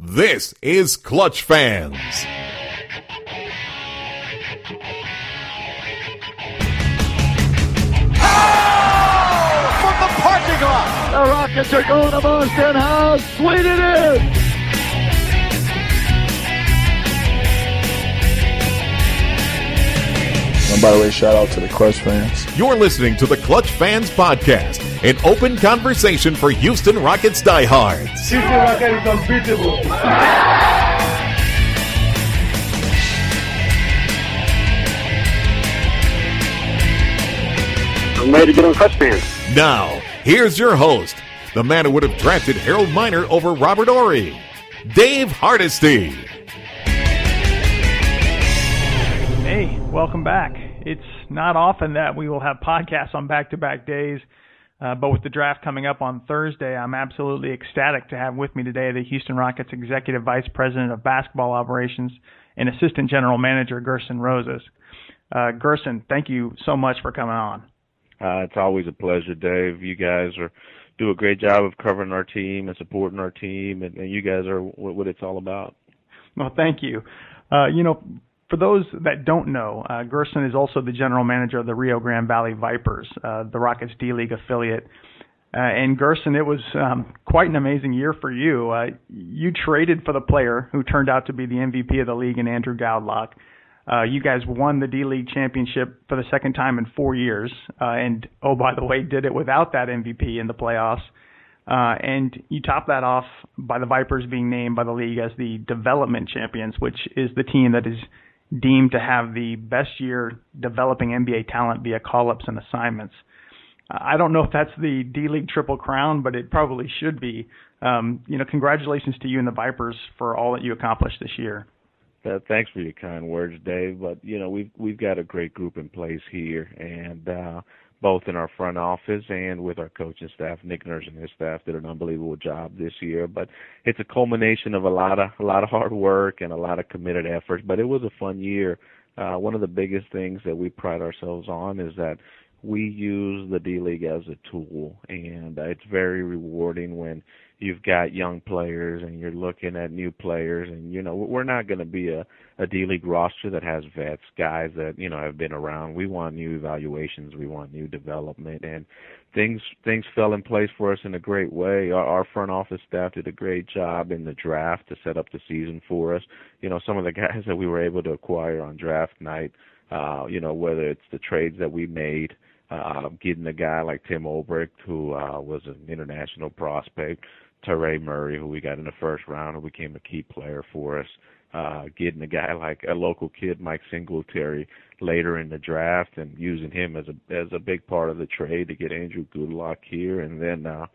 This is Clutch Fans. from the parking lot. The Rockets are going to Boston. How sweet it is! And by the way, shout out to the Clutch fans. You're listening to the Clutch Fans Podcast, an open conversation for Houston Rockets diehards. Houston Rockets is unbeatable. I'm ready to get on Clutch Fans. Now, here's your host, the man who would have drafted Harold Miner over Robert Horry, Dave Hardesty. Hey, welcome back. It's not often that we will have podcasts on back to back days, uh, but with the draft coming up on Thursday, I'm absolutely ecstatic to have with me today the Houston Rockets Executive Vice President of Basketball Operations and Assistant General Manager Gerson Rosas. Uh, Gerson, thank you so much for coming on. Uh, it's always a pleasure, Dave. You guys are do a great job of covering our team and supporting our team, and, and you guys are what, what it's all about. Well, thank you. Uh, you know, for those that don't know, uh, Gerson is also the general manager of the Rio Grande Valley Vipers, uh, the Rockets D League affiliate. Uh, and Gerson, it was um, quite an amazing year for you. Uh, you traded for the player who turned out to be the MVP of the league in Andrew Goudelock. Uh, you guys won the D League championship for the second time in four years, uh, and oh by the way, did it without that MVP in the playoffs. Uh, and you top that off by the Vipers being named by the league as the development champions, which is the team that is deemed to have the best year developing NBA talent via call ups and assignments. I don't know if that's the D League Triple Crown, but it probably should be. Um, you know, congratulations to you and the Vipers for all that you accomplished this year. Uh, thanks for your kind words, Dave. But you know we've we've got a great group in place here, and uh, both in our front office and with our coaching staff. Nick Nurse and his staff did an unbelievable job this year. But it's a culmination of a lot of a lot of hard work and a lot of committed efforts. But it was a fun year. Uh, one of the biggest things that we pride ourselves on is that we use the D League as a tool, and uh, it's very rewarding when you've got young players and you're looking at new players and you know we're not going to be a a D League roster that has vets guys that you know have been around. We want new evaluations. We want new development. And things things fell in place for us in a great way. Our, our front office staff did a great job in the draft to set up the season for us. You know some of the guys that we were able to acquire on draft night uh you know whether it's the trades that we made uh, getting a guy like Tim Ohlbrecht, who uh, was an international prospect, Toure' Murry, who we got in the first round, who became a key player for us. Uh, getting a guy like a local kid, Mike Singletary, later in the draft, and using him as a as a big part of the trade to get Andrew Goudelock here, and then uh,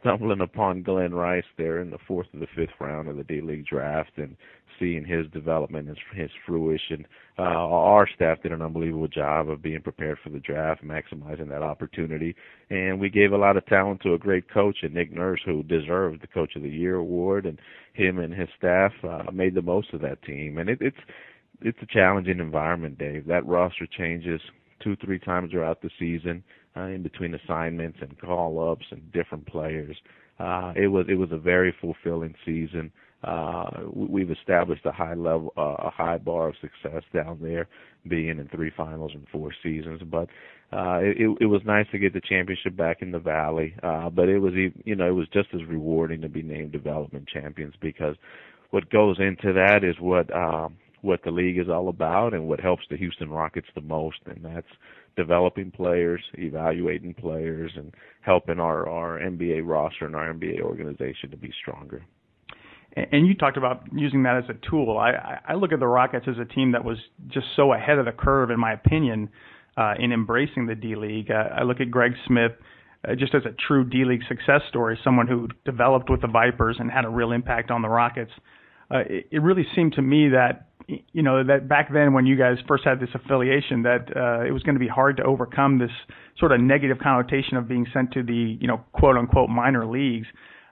stumbling upon Glenn Rice there in the fourth or the fifth round of the D League draft, and seeing his development and his fruition. Uh, our staff did an unbelievable job of being prepared for the draft, maximizing that opportunity, and we gave a lot of talent to a great coach, and Nick Nurse, who deserved the Coach of the Year award, and him and his staff uh, made the most of that team. And it, it's it's a challenging environment, Dave. That roster changes two, three times throughout the season, uh, in between assignments and call ups and different players. Uh, it was it was a very fulfilling season. Uh, we've established a high level, uh, a high bar of success down there, being in three finals in four seasons. But uh, it, it was nice to get the championship back in the valley. Uh, but it was, you know, it was just as rewarding to be named development champions because what goes into that is what um, what the league is all about and what helps the Houston Rockets the most, and that's developing players, evaluating players, and helping our our NBA roster and our NBA organization to be stronger and you talked about using that as a tool. I, I look at the Rockets as a team that was just so ahead of the curve, in my opinion, uh, in embracing the D League. Uh, I look at Greg Smith uh, just as a true D League success story, someone who developed with the Vipers and had a real impact on the Rockets. Uh, it, it really seemed to me that you know that back then when you guys first had this affiliation that uh, it was going to be hard to overcome this sort of negative connotation of being sent to the you know quote unquote minor leagues.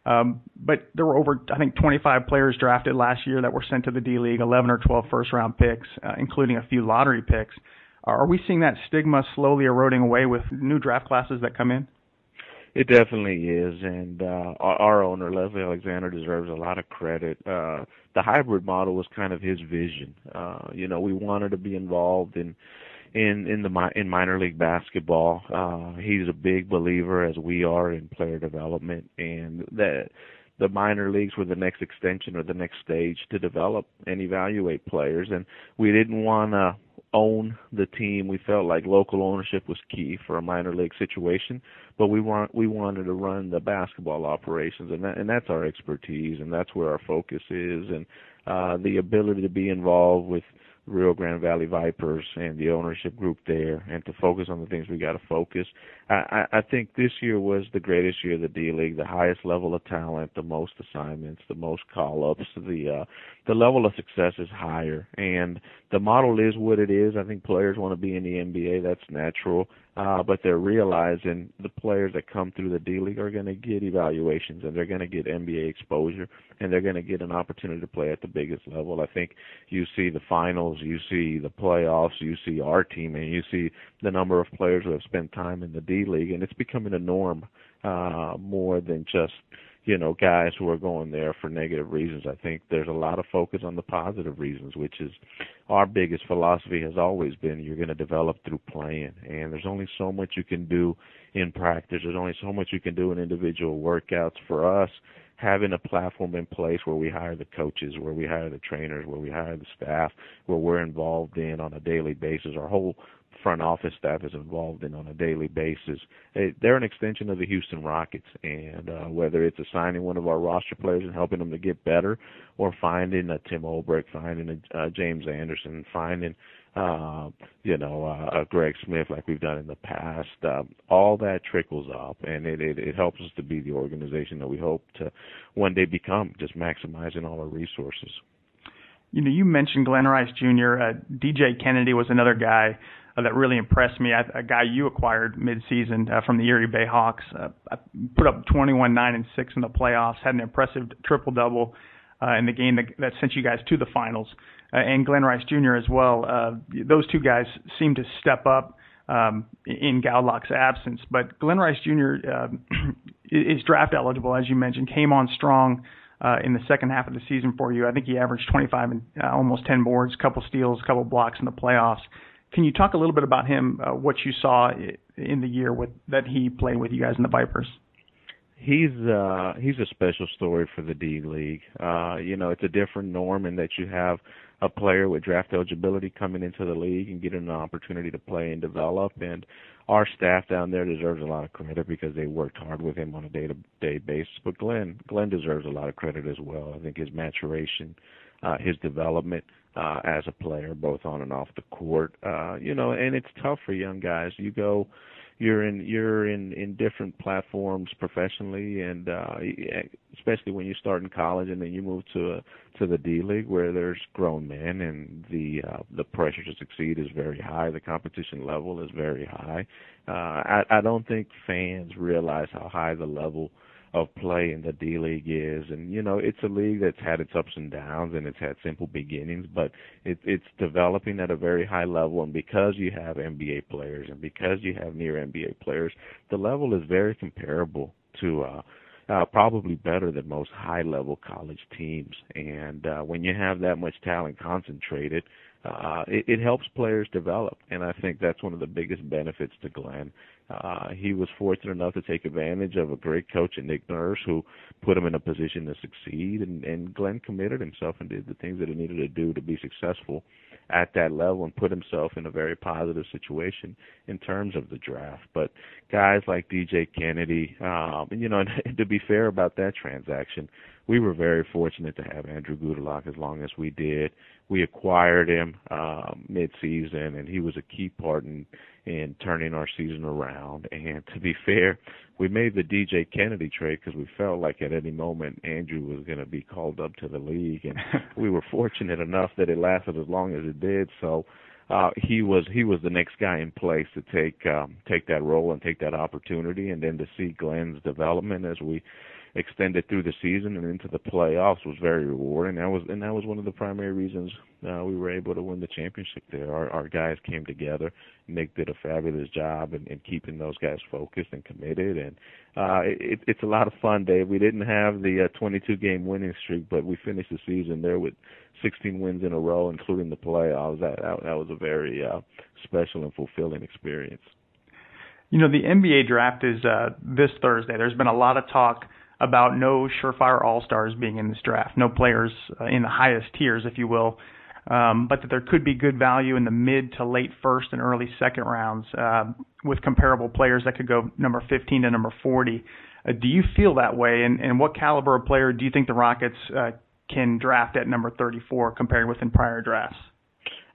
Um, but there were over, I think, 25 players drafted last year that were sent to the D League, 11 or 12 first round picks, uh, including a few lottery picks. Are we seeing that stigma slowly eroding away with new draft classes that come in? It definitely is, and uh, our, owner Leslie Alexander deserves a lot of credit. Uh, the hybrid model was kind of his vision. Uh, you know, we wanted to be involved in in in the in minor league basketball. Uh, he's a big believer, as we are, in player development, and that the minor leagues were the next extension or the next stage to develop and evaluate players. And we didn't want to own the team. We felt like local ownership was key for a minor league situation, but we want we wanted to run the basketball operations, and that, and that's our expertise, and that's where our focus is, and uh, the ability to be involved with Rio Grande Valley Vipers and the ownership group there, and to focus on the things we got to focus. I, I I think this year was the greatest year of the D League, the highest level of talent, the most assignments, the most call ups, the uh, the level of success is higher, and the model is what it is. I think players want to be in the NBA. That's natural uh, but they're realizing the players that come through the D League are going to get evaluations and they're going to get NBA exposure and they're going to get an opportunity to play at the biggest level. I think you see the finals, you see the playoffs, you see our team, and you see the number of players who have spent time in the D League, and it's becoming a norm uh, more than just you know, guys who are going there for negative reasons. I think there's a lot of focus on the positive reasons, which is our biggest philosophy has always been you're going to develop through playing. And there's only so much you can do in practice. There's only so much you can do in individual workouts. For us, having a platform in place where we hire the coaches, where we hire the trainers, where we hire the staff, where we're involved in on a daily basis, our whole front office staff is involved in on a daily basis. They're an extension of the Houston Rockets, and uh, whether it's assigning one of our roster players and helping them to get better, or finding a Tim Ohlbrecht, finding a uh, James Anderson, finding uh, you know uh, a Greg Smith like we've done in the past, um, all that trickles up, and it, it it helps us to be the organization that we hope to one day become, just maximizing all our resources. You know, you mentioned Glenn Rice Jr. Uh, DJ Kennedy was another guy uh, that really impressed me. I, a guy you acquired midseason uh, from the Erie Bay Hawks. Uh, put up 21, 9, and 6 in the playoffs. Had an impressive triple double uh, in the game that, that sent you guys to the finals. Uh, and Glenn Rice Jr. as well. Uh, those two guys seem to step up um, in Goudelock's absence. But Glenn Rice Jr. Uh, is draft eligible, as you mentioned. Came on strong. Uh, in the second half of the season for you. I think he averaged 25 and uh, almost 10 boards, a couple steals, a couple blocks in the playoffs. Can you talk a little bit about him, uh, what you saw in the year with that he played with you guys in the Vipers? He's uh he's a special story for the D League. Uh, you know, it's a different norm in that you have a player with draft eligibility coming into the league and getting an opportunity to play and develop and our staff down there deserves a lot of credit because they worked hard with him on a day to day basis. But Glenn Glenn deserves a lot of credit as well. I think his maturation, uh, his development, uh, as a player, both on and off the court. Uh, you know, and it's tough for young guys. You go, you're in you're in in different platforms professionally, and uh, especially when you start in college and then you move to a, to the D League where there's grown men and the uh, the pressure to succeed is very high. The competition level is very high. Uh, I, I don't think fans realize how high the level of play in the D League is. And you know, it's a league that's had its ups and downs and it's had simple beginnings, but it, it's developing at a very high level. And because you have NBA players and because you have near NBA players, the level is very comparable to. uh uh, probably better than most high level college teams. And uh, when you have that much talent concentrated, uh, it, it helps players develop. And I think that's one of the biggest benefits to Glenn uh, he was fortunate enough to take advantage of a great coach in Nick Nurse who put him in a position to succeed. And, and Glenn committed himself and did the things that he needed to do to be successful at that level and put himself in a very positive situation in terms of the draft. But guys like DJ Kennedy, um, you know, and to be fair about that transaction, we were very fortunate to have Andrew Goudelock as long as we did. We acquired him um, mid-season, and he was a key part in in turning our season around. And to be fair, we made the DJ Kennedy trade because we felt like at any moment Andrew was going to be called up to the league, and we were fortunate enough that it lasted as long as it did. So uh, he was he was the next guy in place to take um, take that role and take that opportunity, and then to see Glenn's development as we extended through the season and into the playoffs was very rewarding. That was and that was one of the primary reasons uh, we were able to win the championship there. Our, our guys came together. Nick did a fabulous job in, in keeping those guys focused and committed, and uh, it, it's a lot of fun, Dave. We didn't have the uh, 22 game winning streak, but we finished the season there with 16 wins in a row, including the playoffs. That that, that was a very uh, special and fulfilling experience. You know, the NBA draft is uh, this Thursday. There's been a lot of talk about no surefire All Stars being in this draft, no players uh, in the highest tiers, if you will, um, but that there could be good value in the mid to late first and early second rounds uh, with comparable players that could go number 15 to number 40. Uh, do you feel that way, and, and what caliber of player do you think the Rockets uh, can draft at number 34 compared with in prior drafts?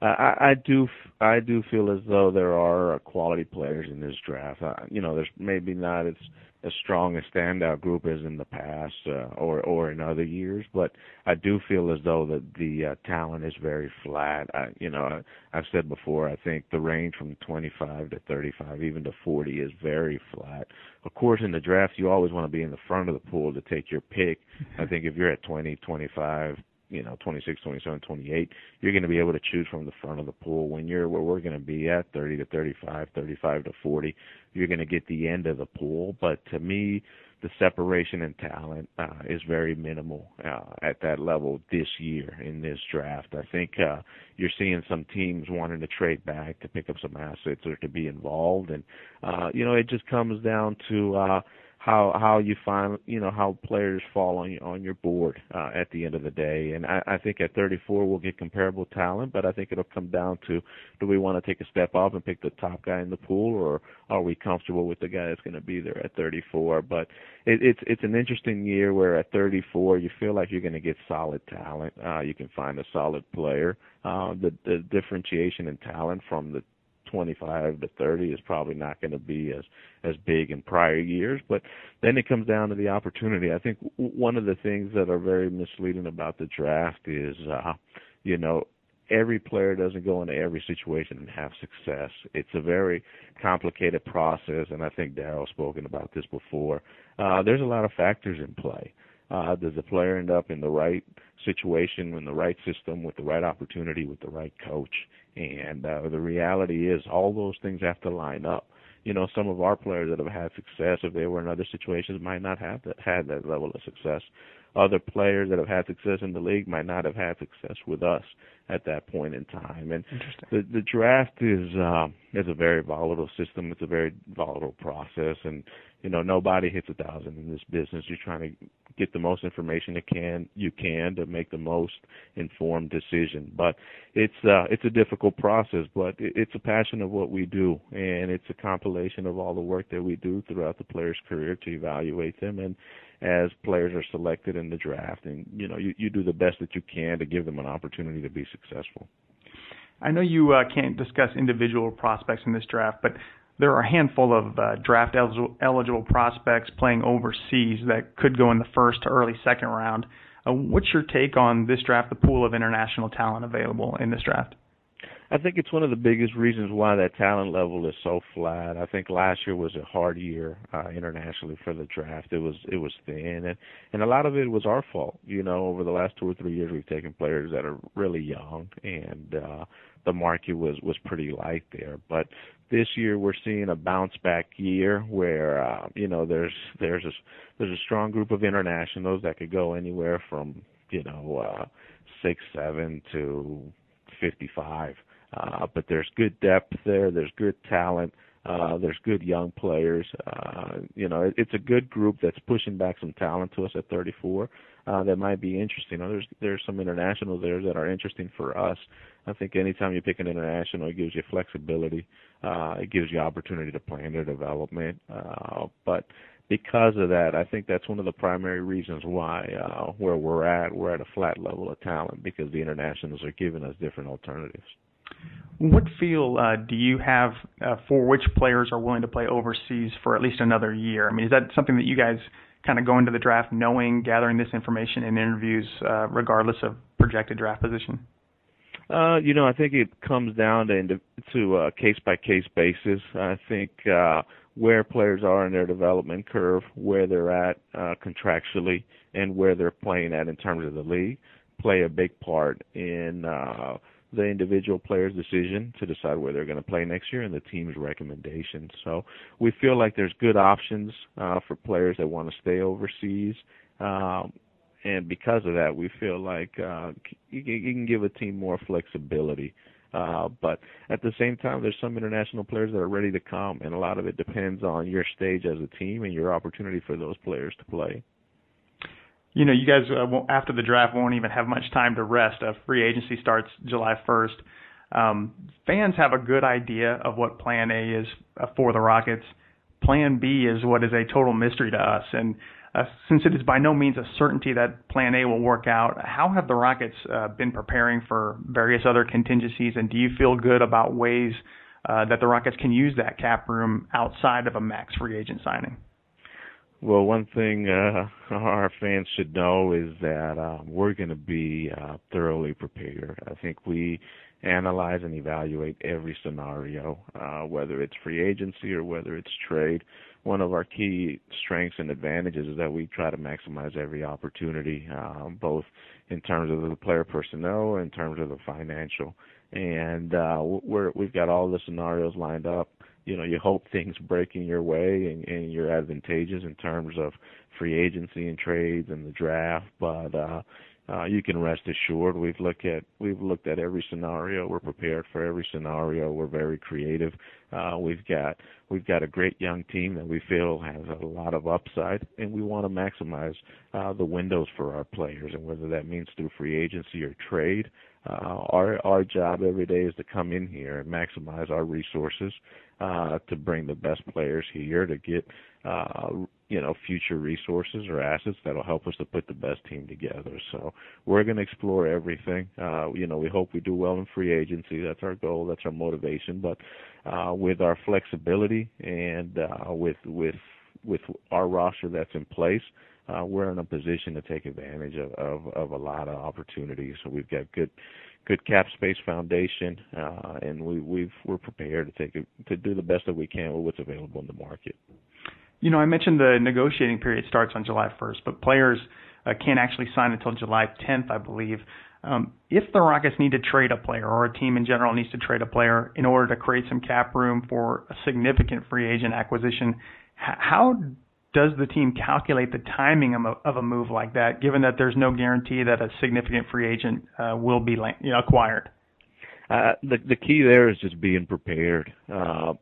I, I do I do feel as though there are uh, quality players in this draft. Uh, you know, there's maybe not as as strong a standout group as in the past uh, or or in other years, but I do feel as though that the uh, talent is very flat. I, you know, I, I've said before, I think the range from 25 to 35, even to 40, is very flat. Of course, in the draft, you always want to be in the front of the pool to take your pick. I think if you're at 20, 25, you know 26 27 28 you're going to be able to choose from the front of the pool. When you're where we're going to be at 30 to 35 35 to 40 you're going to get the end of the pool. But to me the separation in talent uh, is very minimal uh, at that level this year in this draft. I think uh, you're seeing some teams wanting to trade back to pick up some assets or to be involved, and uh, you know it just comes down to uh, how how you find you know how players fall on on your board uh, at the end of the day. And I, I think at 34 we'll get comparable talent, but I think it'll come down to do we want to take a step up and pick the top guy in the pool, or are we comfortable with the guy that's going to be there at 34? But it, it's it's an interesting year where at 34 you feel like you're going to get solid talent. Uh, you can find a solid player. Uh, the the differentiation in talent from the 25 to 30 is probably not going to be as as big in prior years. But then it comes down to the opportunity. I think one of the things that are very misleading about the draft is uh you know every player doesn't go into every situation and have success. It's a very complicated process and i think daryl's spoken about this before. Uh there's a lot of factors in play. uh, does the player end up in the right situation, in the right system, with the right opportunity, with the right coach? And uh, the reality is, all those things have to line up. You know, some of our players that have had success, if they were in other situations, might not have that, had that level of success. Other players that have had success in the league might not have had success with us at that point in time. And the the draft is uh, is a very volatile system. It's a very volatile process, and you know nobody hits a thousand in this business. You're trying to get the most information you can you can to make the most informed decision. But it's uh, it's a difficult process, but it's a passion of what we do, and it's a compilation of all the work that we do throughout the player's career to evaluate them and as players are selected in the draft and you know you, you do the best that you can to give them an opportunity to be successful I know you uh, can't discuss individual prospects in this draft, but there are a handful of uh, draft eligible prospects playing overseas that could go in the first to early second round. Uh, what's your take on this draft, the pool of international talent available in this draft? I think it's one of the biggest reasons why that talent level is so flat. I think last year was a hard year uh, internationally for the draft. It was it was thin, and and a lot of it was our fault. You know, over the last two or three years, we've taken players that are really young, and uh, the market was was pretty light there. But this year we're seeing a bounce back year where uh, you know there's there's a there's a strong group of internationals that could go anywhere from you know uh, six seven to fifty five. Uh, but there's good depth there. There's good talent. Uh, there's good young players. Uh, you know, it, it's a good group that's pushing back some talent to us at 34 uh, that might be interesting. There's there's some internationals there that are interesting for us. I think anytime you pick an international, it gives you flexibility. Uh, it gives you opportunity to plan their development. Uh, but because of that, I think that's one of the primary reasons why uh, where we're at, we're at a flat level of talent because the internationals are giving us different alternatives. What feel uh, do you have uh, for which players are willing to play overseas for at least another year? I mean, is that something that you guys kind of go into the draft knowing, gathering this information in interviews, uh, regardless of projected draft position? Uh, you know, I think it comes down to to a case by case basis. I think uh, where players are in their development curve, where they're at uh, contractually, and where they're playing at in terms of the league, play a big part in uh, the individual player's decision to decide where they're going to play next year and the team's recommendations. So we feel like there's good options uh, for players that want to stay overseas. Um, and because of that, we feel like uh, you, you can give a team more flexibility. Uh, but at the same time, there's some international players that are ready to come, and a lot of it depends on your stage as a team and your opportunity for those players to play you know, you guys uh, after the draft won't even have much time to rest. Uh, free agency starts July 1st. Um, fans have a good idea of what Plan A is uh, for the Rockets. Plan B is what is a total mystery to us. And uh, since it is by no means a certainty that Plan A will work out, how have the Rockets uh, been preparing for various other contingencies? And do you feel good about ways uh, that the Rockets can use that cap room outside of a max free agent signing? Well, one thing uh, our fans should know is that um, we're going to be uh, thoroughly prepared. I think we analyze and evaluate every scenario, uh, whether it's free agency or whether it's trade. One of our key strengths and advantages is that we try to maximize every opportunity, um, both in terms of the player personnel in terms of the financial. And uh, we're, we've got all the scenarios lined up you know you hope things break in your way and, and you're advantageous in terms of free agency and trades and the draft but uh uh, you can rest assured we've looked at we've looked at every scenario. We're prepared for every scenario. We're very creative. Uh, we've got we've got a great young team that we feel has a lot of upside, and we want to maximize uh, the windows for our players. And whether that means through free agency or trade, uh, our our job every day is to come in here and maximize our resources uh, to bring the best players here to get uh, you know future resources or assets that'll help us to put the best team together. So we're going to explore everything. Uh, you know, we hope we do well in free agency. That's our goal. That's our motivation. But uh, with our flexibility and uh, with with with our roster that's in place, uh, we're in a position to take advantage of, of, of a lot of opportunities. So we've got good good cap space foundation, uh, and we, we've we're prepared to take to do the best that we can with what's available in the market. You know, I mentioned the negotiating period starts on July 1st, but players uh, can't actually sign until July 10th, I believe. Um, if the Rockets need to trade a player, or a team in general needs to trade a player in order to create some cap room for a significant free agent acquisition, how does the team calculate the timing of a, move like that, given that there's no guarantee that a significant free agent uh, will be you know, acquired? Uh, the the key there is just being prepared. Uh,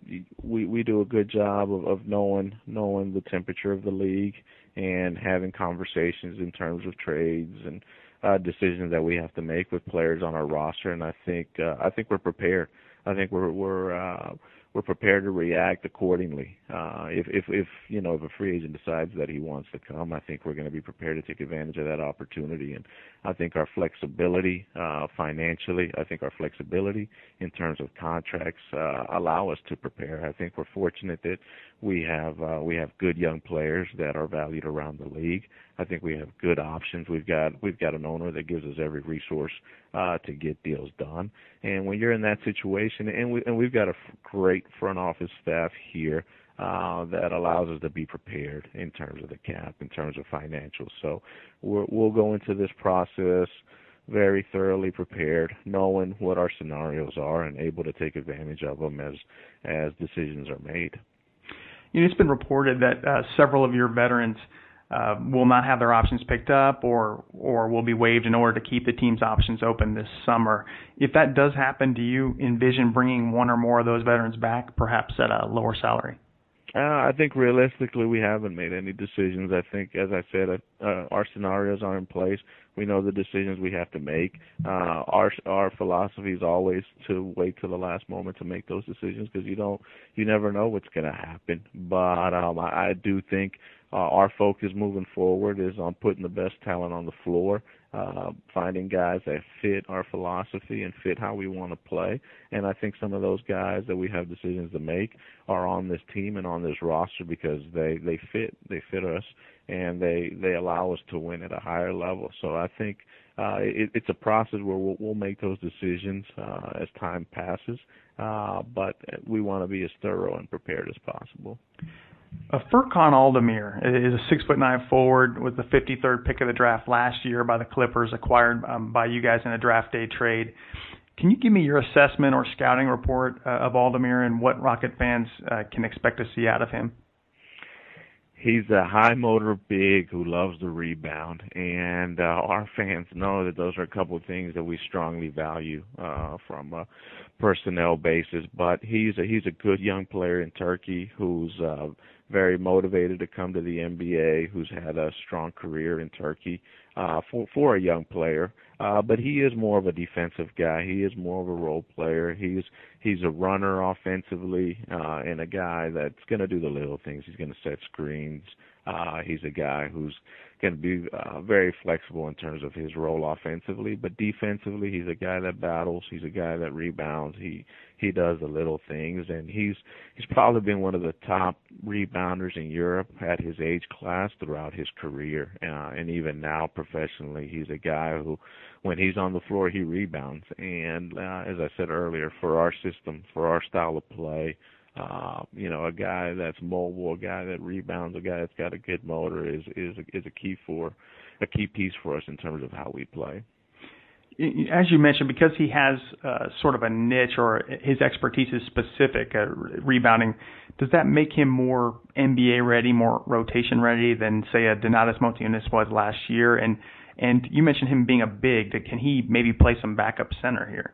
we we do a good job of, of knowing knowing the temperature of the league and having conversations in terms of trades and uh, decisions that we have to make with players on our roster. And I think uh, I think we're prepared. I think we're we're uh, we're prepared to react accordingly. Uh, if, if, if, you know, if a free agent decides that he wants to come, I think we're going to be prepared to take advantage of that opportunity. And I think our flexibility, uh, financially, I think our flexibility in terms of contracts, uh, allow us to prepare. I think we're fortunate that we have, uh, we have good young players that are valued around the league. I think we have good options. We've got, we've got an owner that gives us every resource, uh, to get deals done. And when you're in that situation, and we, and we've got a great front office staff here uh, that allows us to be prepared in terms of the cap, in terms of financials. So we will go into this process very thoroughly prepared, knowing what our scenarios are and able to take advantage of them as as decisions are made. You know, it's been reported that uh, several of your veterans uh, will not have their options picked up or or will be waived in order to keep the team's options open this summer. If that does happen, do you envision bringing one or more of those veterans back, perhaps at a lower salary? Uh, I think realistically we haven't made any decisions. I think, as I said, uh, our scenarios are in place. We know the decisions we have to make. Uh, our our philosophy is always to wait till the last moment to make those decisions because you don't, you never know what's going to happen. But um, I, I do think uh, our focus moving forward is on putting the best talent on the floor, uh, finding guys that fit our philosophy and fit how we want to play. And I think some of those guys that we have decisions to make are on this team and on this roster because they they fit they fit us and they they allow us to win at a higher level. So I think uh, it, it's a process where we'll, we'll make those decisions uh, as time passes. Uh, but we want to be as thorough and prepared as possible. Furkan Aldemir is a six foot nine forward, was the 53rd pick of the draft last year by the Clippers, acquired um, by you guys in a draft day trade. Can you give me your assessment or scouting report uh, of Aldemir and what Rocket fans uh, can expect to see out of him? He's a high motor big who loves the rebound and uh our fans know that those are a couple of things that we strongly value uh from a personnel basis but he's a he's a good young player in Turkey who's uh very motivated to come to the NBA who's had a strong career in Turkey uh for for a young player uh, but he is more of a defensive guy. He is more of a role player. He's he's a runner offensively, uh, and a guy that's going to do the little things. He's going to set screens. Uh, he's a guy who's going to be uh, very flexible in terms of his role offensively, but defensively, he's a guy that battles. He's a guy that rebounds. He he does the little things, and he's he's probably been one of the top rebounders in Europe at his age class throughout his career, uh, and even now professionally, he's a guy who, when he's on the floor, he rebounds. And uh, as I said earlier, for our system, for our style of play, uh, you know, a guy that's mobile, a guy that rebounds, a guy that's got a good motor is is is a key for a key piece for us in terms of how we play. As you mentioned, because he has uh, sort of a niche or his expertise is specific uh, rebounding, does that make him more NBA ready, more rotation ready than say a Donatas Motiejunas was last year? And and you mentioned him being a big. Can he maybe play some backup center here?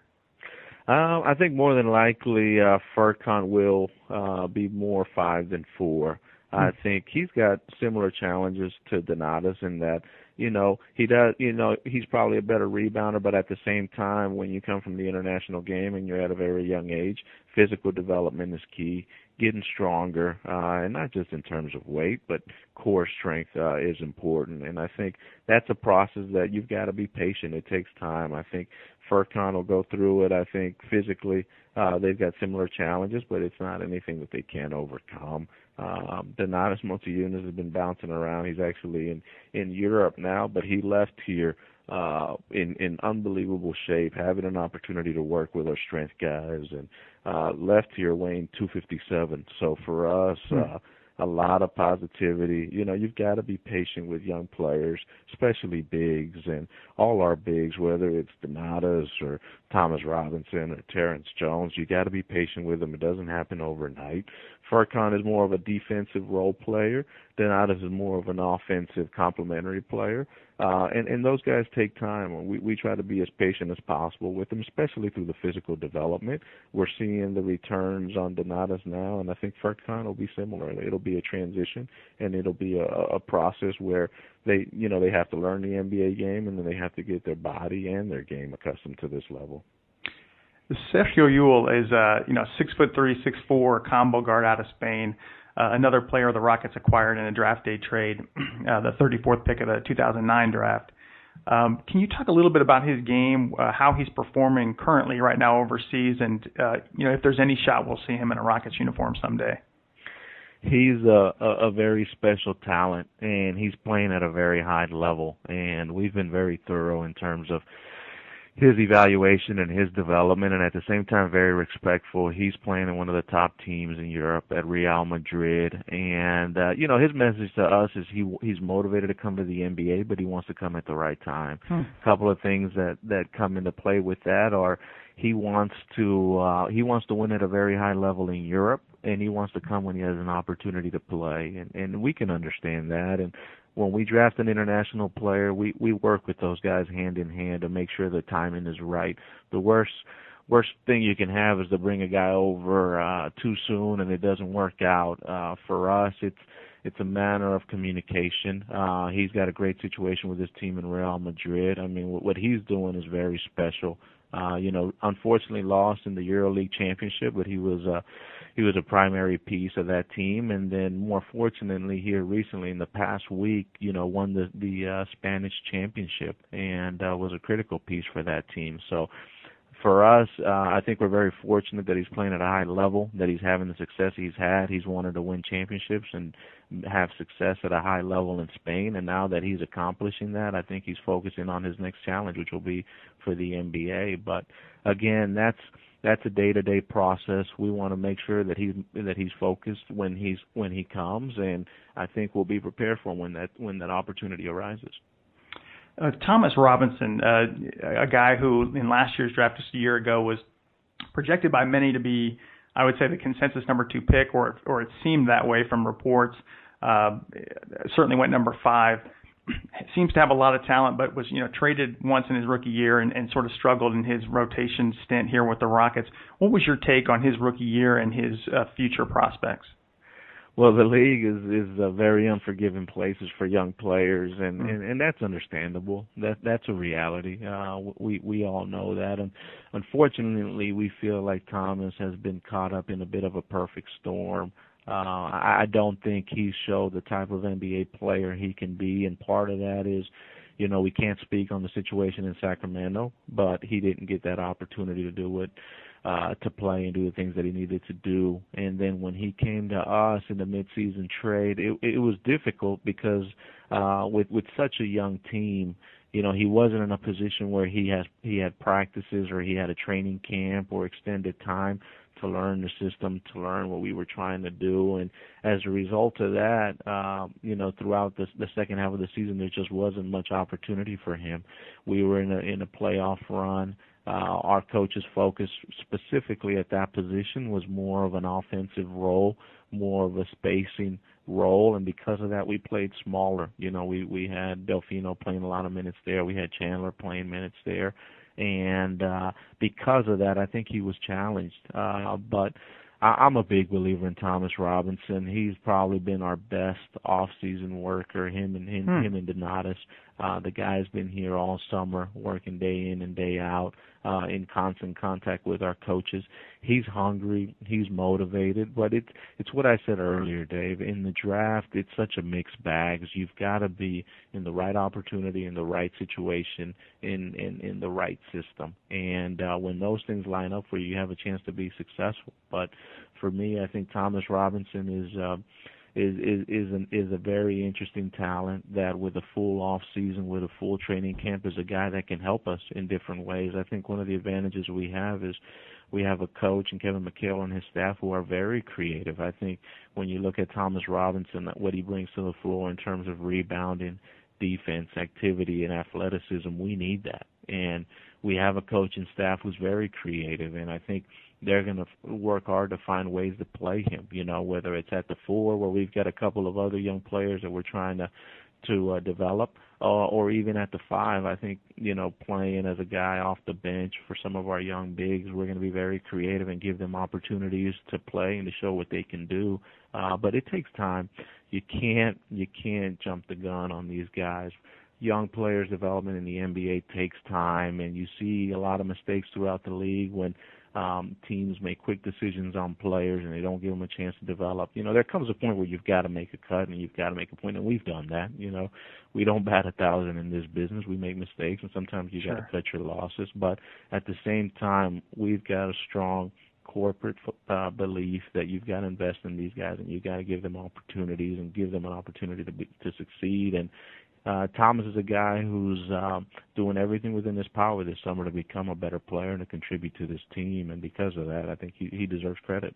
Um, I think more than likely uh, Furkan will uh, be more five than four. Hmm. I think he's got similar challenges to Donatas in that you know he does you know he's probably a better rebounder but at the same time when you come from the international game and you're at a very young age physical development is key. Getting stronger uh and not just in terms of weight but core strength uh is important. And i think that's a process that you've got to be patient. It takes time. I think Furkan will go through it. I think physically uh, they've got similar challenges, but it's not anything that they can't overcome. Um, Donatas Motiejunas has been bouncing around. He's actually in in Europe now, but he left here uh, in in unbelievable shape, having an opportunity to work with our strength guys, and uh, left here weighing 257. So for us. Hmm. Uh, a lot of positivity. You know, you've got to be patient with young players, especially bigs, and all our bigs, whether it's Donatas or Thomas Robinson or Terrence Jones. You got to be patient with them. It doesn't happen overnight. Furkan is more of a defensive role player. Donatas is more of an offensive complementary player. Uh, and, and those guys take time. We, we try to be as patient as possible with them, especially through the physical development. We're seeing the returns on Donatas now, and I think Furkan will be similar. It'll be a transition, and it'll be a, a process where they, you know, they have to learn the NBA game, and then they have to get their body and their game accustomed to this level. Sergio Llull is, a you know, six foot three, six four combo guard out of Spain. Uh, another player the Rockets acquired in a draft day trade, uh, the 34th pick of the 2009 draft. Um, can you talk a little bit about his game, uh, how he's performing currently right now overseas, and uh, you know if there's any shot we'll see him in a Rockets uniform someday? He's a, a, a very special talent, and he's playing at a very high level. And we've been very thorough in terms of his evaluation and his development, and at the same time very respectful. He's playing in one of the top teams in Europe at Real Madrid, and uh, you know his message to us is he he's motivated to come to the NBA, but he wants to come at the right time. Hmm. A couple of things that that come into play with that are he wants to uh, he wants to win at a very high level in Europe, and he wants to come when he has an opportunity to play, and and we can understand that, and when we draft an international player, we we work with those guys hand in hand to make sure the timing is right. The worst worst thing you can have is to bring a guy over uh too soon and it doesn't work out. Uh for us it's it's a matter of communication. Uh he's got a great situation with his team in Real Madrid. I mean what, he's doing is very special. Uh you know, unfortunately lost in the EuroLeague championship, but he was uh he was a primary piece of that team, and then more fortunately here recently in the past week, you know, won the the uh, Spanish championship and uh, was a critical piece for that team. So for us, uh, I think we're very fortunate that he's playing at a high level, that he's having the success he's had. He's wanted to win championships and have success at a high level in Spain, and now that he's accomplishing that, I think he's focusing on his next challenge, which will be for the NBA. But again, that's that's a day-to-day process. We want to make sure that he's that he's focused when he's when he comes, and I think we'll be prepared for when that when that opportunity arises. Uh, Thomas Robinson, uh, a guy who in last year's draft just a year ago was projected by many to be, I would say, the consensus number two pick, or or it seemed that way from reports. Uh, certainly went number five. Seems to have a lot of talent, but was you know traded once in his rookie year and, and sort of struggled in his rotation stint here with the Rockets. What was your take on his rookie year and his uh, future prospects? Well, the league is is a very unforgiving places for young players, and mm-hmm. and, and that's understandable. That that's a reality. Uh, we we all know that, and unfortunately, we feel like Thomas has been caught up in a bit of a perfect storm. Uh, I, I don't think he showed the type of NBA player he can be, and part of that is, you know, we can't speak on the situation in Sacramento, but he didn't get that opportunity to do it uh, to play and do the things that he needed to do. And then when he came to us in the midseason trade, it, it was difficult because uh, with with such a young team, you know, he wasn't in a position where he has he had practices or he had a training camp or extended time to learn the system, to learn what we were trying to do, and as a result of that, um, you know, throughout the the second half of the season, there just wasn't much opportunity for him. We were in a in a playoff run. Uh, our coach's focus specifically at that position was more of an offensive role, more of a spacing role, and because of that, we played smaller. You know, we we had Delfino playing a lot of minutes there. We had Chandler playing minutes there, and uh, because of that, I think he was challenged. Uh, but I, I'm a big believer in Thomas Robinson. He's probably been our best off-season worker. Him and him, hmm. him and Donatas. Uh, the guy's been here all summer, working day in and day out, uh, in constant contact with our coaches. He's hungry, he's motivated, but it's it's what I said earlier, Dave. In the draft, it's such a mixed bag. You've got to be in the right opportunity, in the right situation, in in in the right system. And uh, when those things line up for you, you have a chance to be successful. But for me, I think Thomas Robinson is. Uh, is is is an, is a very interesting talent that with a full off season with a full training camp is a guy that can help us in different ways. I think one of the advantages we have is we have a coach and Kevin McHale and his staff who are very creative. I think when you look at Thomas Robinson, what he brings to the floor in terms of rebounding, defense, activity, and athleticism, we need that. And we have a coach and staff who's very creative, and I think they're going to work hard to find ways to play him. You know, whether it's at the four where we've got a couple of other young players that we're trying to to uh, develop, uh, or even at the five. I think you know playing as a guy off the bench for some of our young bigs, we're going to be very creative and give them opportunities to play and to show what they can do. Uh, but it takes time. You can't you can't jump the gun on these guys young players development in the NBA takes time and you see a lot of mistakes throughout the league when um, teams make quick decisions on players and they don't give them a chance to develop. You know, there comes a point where you've got to make a cut and you've got to make a point, and we've done that. You know, we don't bat a thousand in this business. We make mistakes, and sometimes you sure. got to cut your losses. But at the same time, we've got a strong corporate uh, belief that you've got to invest in these guys and you've got to give them opportunities and give them an opportunity to be, to succeed and uh, Thomas is a guy who's um, doing everything within his power this summer to become a better player and to contribute to this team. And because of that, I think he, he deserves credit.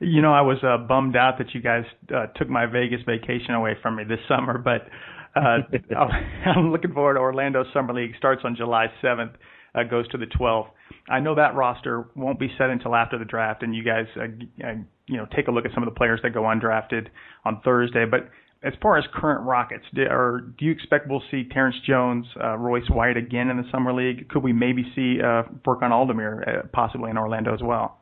You know, I was uh, bummed out that you guys uh, took my Vegas vacation away from me this summer, but uh, I'm looking forward to Orlando Summer League. Starts on July 7th, uh, goes to the 12th. I know that roster won't be set until after the draft, and you guys, uh, uh, you know, take a look at some of the players that go undrafted on Thursday. But as far as current Rockets, do, or do you expect we'll see Terrence Jones, uh, Royce White again in the summer league? Could we maybe see uh, Furkan Aldemir uh, possibly in Orlando as well?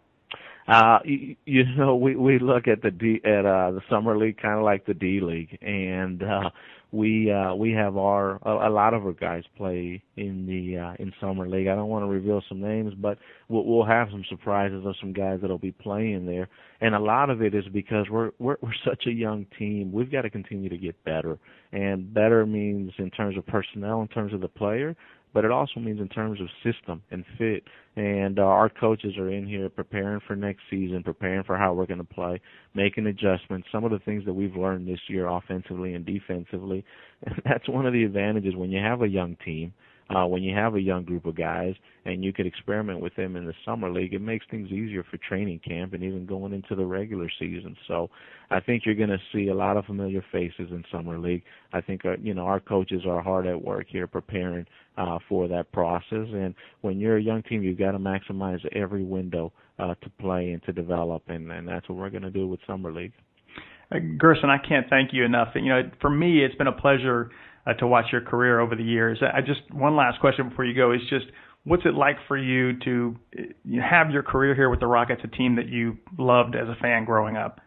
Uh, you, you know, we we look at the D at uh the summer league kind of like the D league, and uh we uh we have our a, a lot of our guys play in the uh in summer league. I don't want to reveal some names, but we'll, we'll have some surprises of some guys that'll be playing there. And a lot of it is because we're we're we're such a young team. We've got to continue to get better. And better means in terms of personnel, in terms of the player, but it also means in terms of system and fit. And uh, our coaches are in here preparing for next season, preparing for how we're going to play, making adjustments. Some of the things that we've learned this year, offensively and defensively, and that's one of the advantages when you have a young team uh, when you have a young group of guys and you could experiment with them in the summer league, it makes things easier for training camp and even going into the regular season. So I think you're going to see a lot of familiar faces in summer league. I think uh, you know our coaches are hard at work here preparing uh, for that process. And when you're a young team, you've got to maximize every window uh, to play and to develop, and, and that's what we're going to do with summer league. Uh, Gerson, I can't thank you enough. You know, for me, it's been a pleasure uh, to watch your career over the years. I just one last question before you go is just what's it like for you to you have your career here with the Rockets, a team that you loved as a fan growing up?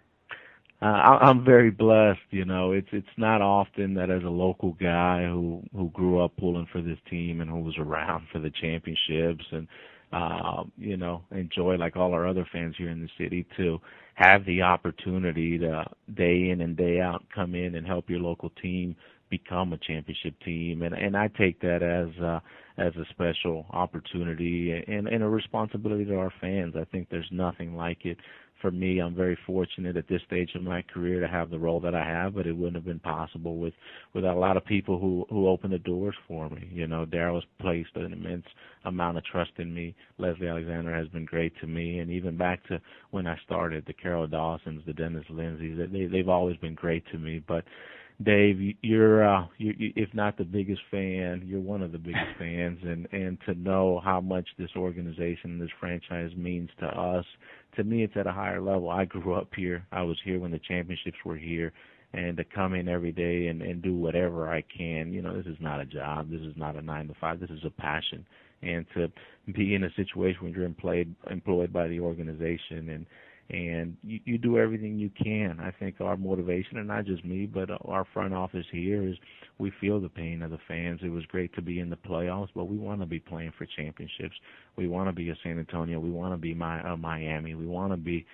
Uh, I'm very blessed. You know, it's it's not often that as a local guy who who grew up pulling for this team and who was around for the championships and uh, you know enjoy like all our other fans here in the city to have the opportunity to day in and day out come in and help your local team become a championship team and and I take that as uh as a special opportunity and and a responsibility to our fans. I think there's nothing like it for me. I'm very fortunate at this stage of my career to have the role that I have, but it wouldn't have been possible with without a lot of people who who opened the doors for me. You know, Daryl has placed an immense amount of trust in me. Leslie Alexander has been great to me, and even back to when I started, the Carroll Dawsons, the Dennis Lindseys, they they've always been great to me. But Dave, you're uh, you, if not the biggest fan, you're one of the biggest fans, and and to know how much this organization, this franchise means to us, to me, it's at a higher level. I grew up here. I was here when the championships were here, and to come in every day and and do whatever I can. You know, this is not a job. This is not a nine to five. This is a passion, and to be in a situation where you're employed employed by the organization and and you, you do everything you can. I think our motivation, and not just me, but our front office here, is we feel the pain of the fans. It was great to be in the playoffs, but we want to be playing for championships. We want to be a San Antonio. We want to be my uh, Miami. We want to be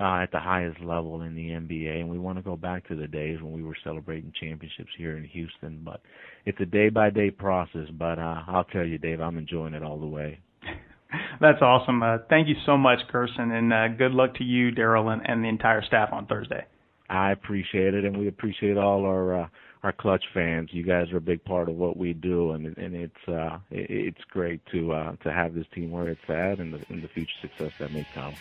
uh, at the highest level in the NBA, and we want to go back to the days when we were celebrating championships here in Houston. But it's a day by day process. But uh, I'll tell you, Dave, I'm enjoying it all the way. That's awesome. Uh, thank you so much, Gersson, and uh, good luck to you, Daryl, and, and the entire staff on Thursday. I appreciate it, and we appreciate all our uh, our clutch fans. You guys are a big part of what we do, and and it's uh, it's great to uh, to have this team where it's at, and the, and the future success that may come.